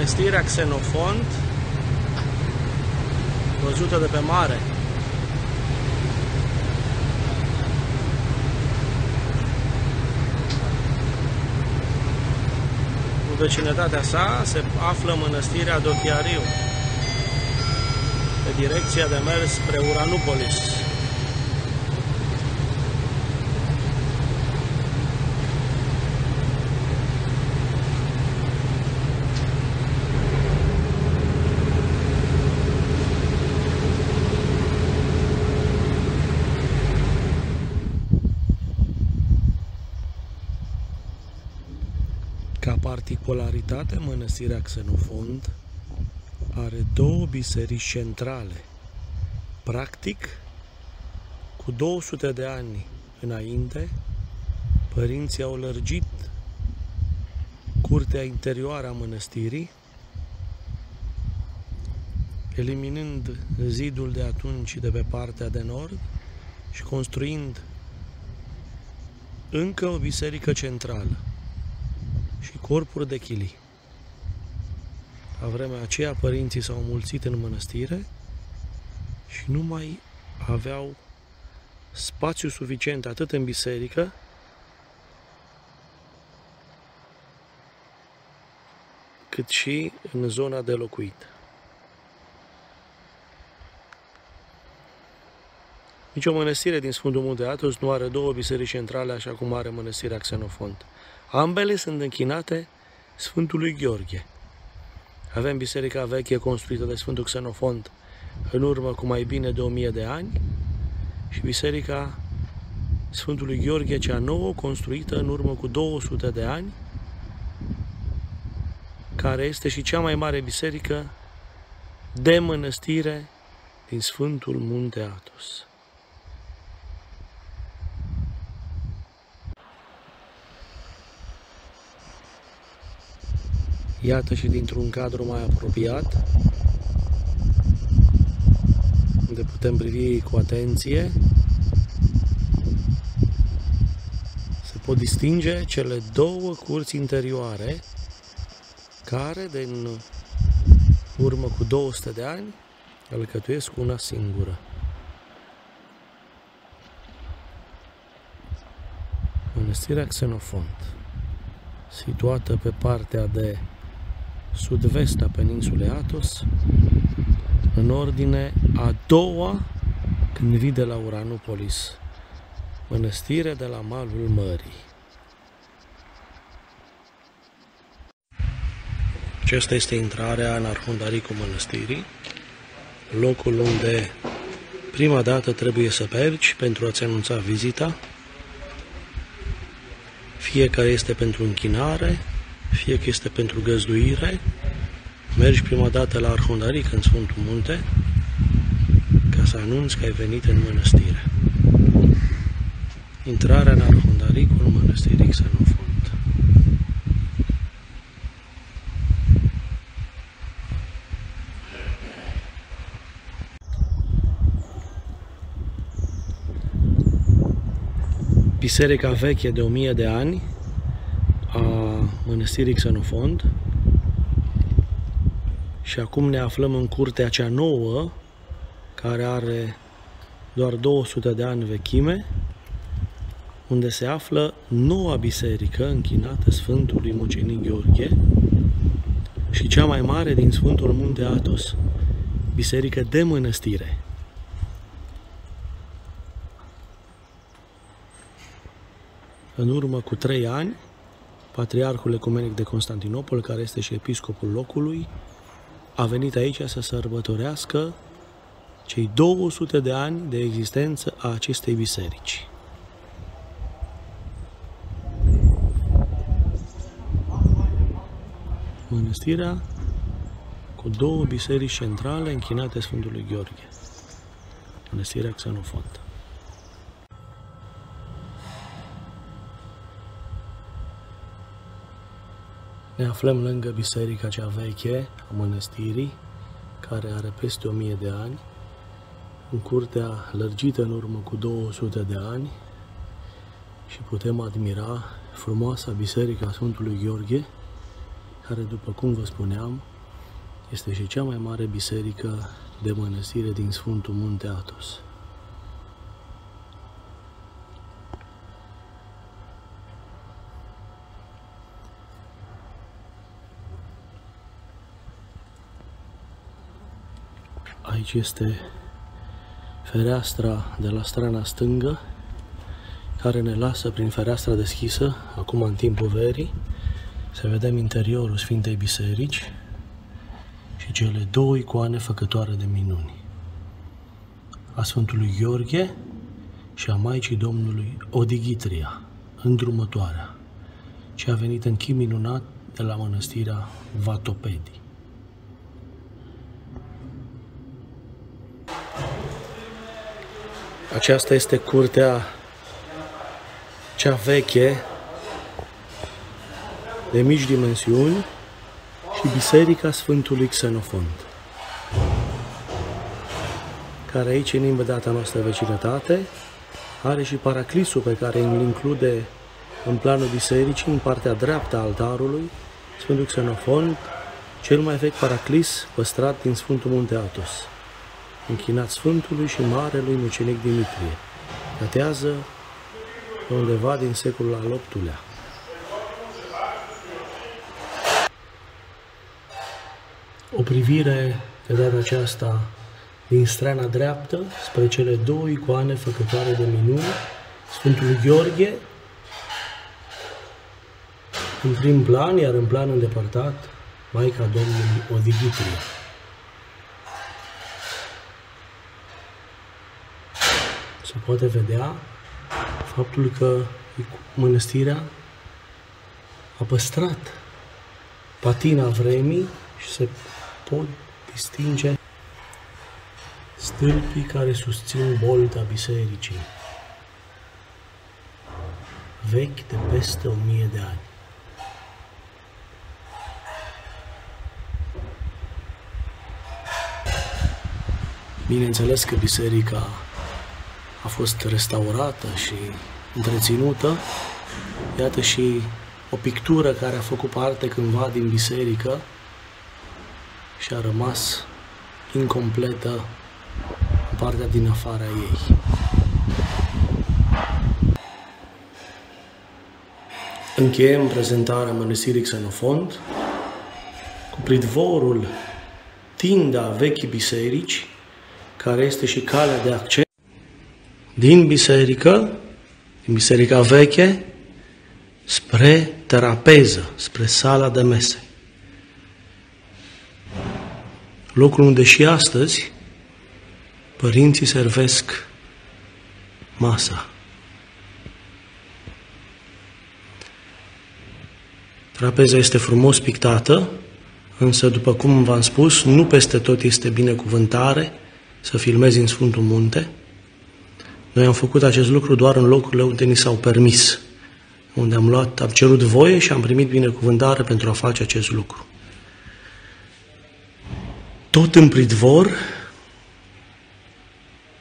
Mănăstirea Xenofont, văzută de pe mare. În vecinătatea sa se află mănăstirea Dochiariu, pe direcția de mers spre Uranupolis. Ca particularitate, mănăstirea Xenofont are două biserici centrale. Practic, cu 200 de ani înainte, părinții au lărgit curtea interioară a mănăstirii, eliminând zidul de atunci de pe partea de nord și construind încă o biserică centrală și corpuri de chilii. La vremea aceea, părinții s-au mulțit în mănăstire și nu mai aveau spațiu suficient atât în biserică, cât și în zona de locuit. Nici o mănăstire din Sfântul Munte Atos nu are două biserici centrale așa cum are mănăstirea Xenofont. Ambele sunt închinate Sfântului Gheorghe. Avem biserica veche construită de Sfântul Xenofont în urmă cu mai bine de 1000 de ani și biserica Sfântului Gheorghe cea nouă construită în urmă cu 200 de ani care este și cea mai mare biserică de mănăstire din Sfântul Munte Atos. Iată și dintr-un cadru mai apropiat, unde putem privi cu atenție, se pot distinge cele două curți interioare care, din urmă cu 200 de ani, alcătuiesc una singură. Mănăstirea Xenofont, situată pe partea de sud-vest a peninsulei Atos, în ordine a doua când vii de la Uranupolis, mănăstire de la malul mării. Acesta este intrarea în Arhundaricul mănăstirii, locul unde prima dată trebuie să mergi pentru a-ți anunța vizita. Fiecare este pentru închinare, fie că este pentru găzduire, mergi prima dată la Arhundaric în Sfântul Munte ca să anunți că ai venit în mănăstire. Intrarea în Arhundaricul mănăstirii Xenofont. Biserica veche de 1000 de ani a mănăstirii Xenofont și acum ne aflăm în curtea cea nouă care are doar 200 de ani vechime unde se află noua biserică închinată Sfântului Mucenic Gheorghe și cea mai mare din Sfântul Munte Atos, biserică de mănăstire. În urmă cu trei ani, Patriarhul Ecumenic de Constantinopol, care este și episcopul locului, a venit aici să sărbătorească cei 200 de ani de existență a acestei biserici. Mănăstirea cu două biserici centrale închinate Sfântului Gheorghe. Mănăstirea Xenofont. Ne aflăm lângă biserica cea veche a mănăstirii, care are peste 1000 de ani, în curtea lărgită în urmă cu 200 de ani și putem admira frumoasa biserica Sfântului Gheorghe, care, după cum vă spuneam, Este și cea mai mare biserică de mănăstire din Sfântul Munte Atos. Aici este fereastra de la strana stângă care ne lasă prin fereastra deschisă, acum în timpul verii, să vedem interiorul Sfintei Biserici și cele două icoane făcătoare de minuni. A Sfântului Gheorghe și a Maicii Domnului Odighitria, îndrumătoarea, ce a venit în chim minunat de la mănăstirea Vatopedi. Aceasta este curtea cea veche, de mici dimensiuni, și Biserica Sfântului Xenofont, care aici, în imediata noastră vecinătate, are și paraclisul pe care îl include în planul bisericii, în partea dreaptă a altarului, Sfântul Xenofont, cel mai vechi paraclis păstrat din Sfântul Munte Atos, închinat Sfântului și Marelui Mucenic Dimitrie. Datează undeva din secolul al VIII-lea. O privire de data aceasta din strana dreaptă spre cele două icoane făcătoare de minuni, Sfântul Gheorghe, în prim plan, iar în plan îndepărtat, Maica Domnului Odighitria. Se poate vedea faptul că mănăstirea a păstrat patina vremii și se pot distinge stâlpii care susțin bolta bisericii, vechi de peste o mie de ani. Bineînțeles că biserica a fost restaurată și întreținută. Iată și o pictură care a făcut parte cândva din biserică și a rămas incompletă în partea din afara ei. Încheiem prezentarea Mănăstirii Xenofont cu pridvorul tinda vechii biserici, care este și calea de acces din biserică, din biserica veche, spre terapeză, spre sala de mese. Locul unde și astăzi părinții servesc masa. Trapeza este frumos pictată, însă, după cum v-am spus, nu peste tot este binecuvântare să filmezi în Sfântul Munte, noi am făcut acest lucru doar în locurile unde ni s-au permis, unde am luat, am cerut voie și am primit binecuvântare pentru a face acest lucru. Tot în pridvor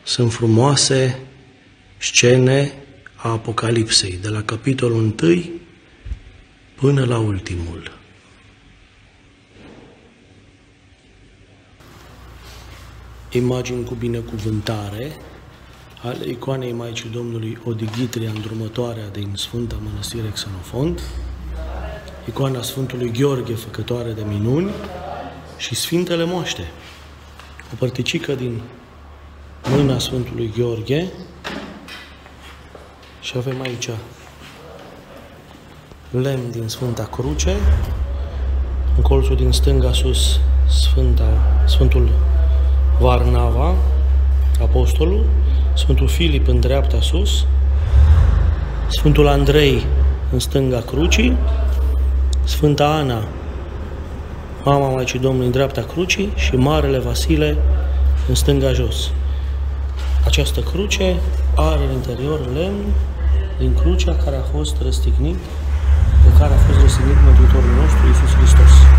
sunt frumoase scene a Apocalipsei, de la capitolul 1 până la ultimul. Imagini cu binecuvântare ale icoanei Maicii Domnului Odighitria, îndrumătoarea din Sfânta Mănăstire Xenofont, icoana Sfântului Gheorghe, făcătoare de minuni, și Sfintele Moaște, o părticică din mâna Sfântului Gheorghe. Și avem aici lemn din Sfânta Cruce, în colțul din stânga sus Sfânta, Sfântul Varnava, Apostolul, Sfântul Filip în dreapta sus, Sfântul Andrei în stânga crucii, Sfânta Ana, mama Maicii Domnului în dreapta crucii și Marele Vasile în stânga jos. Această cruce are în interior lemn din crucea care a fost răstignit, pe care a fost răstignit Mântuitorul nostru Iisus Hristos.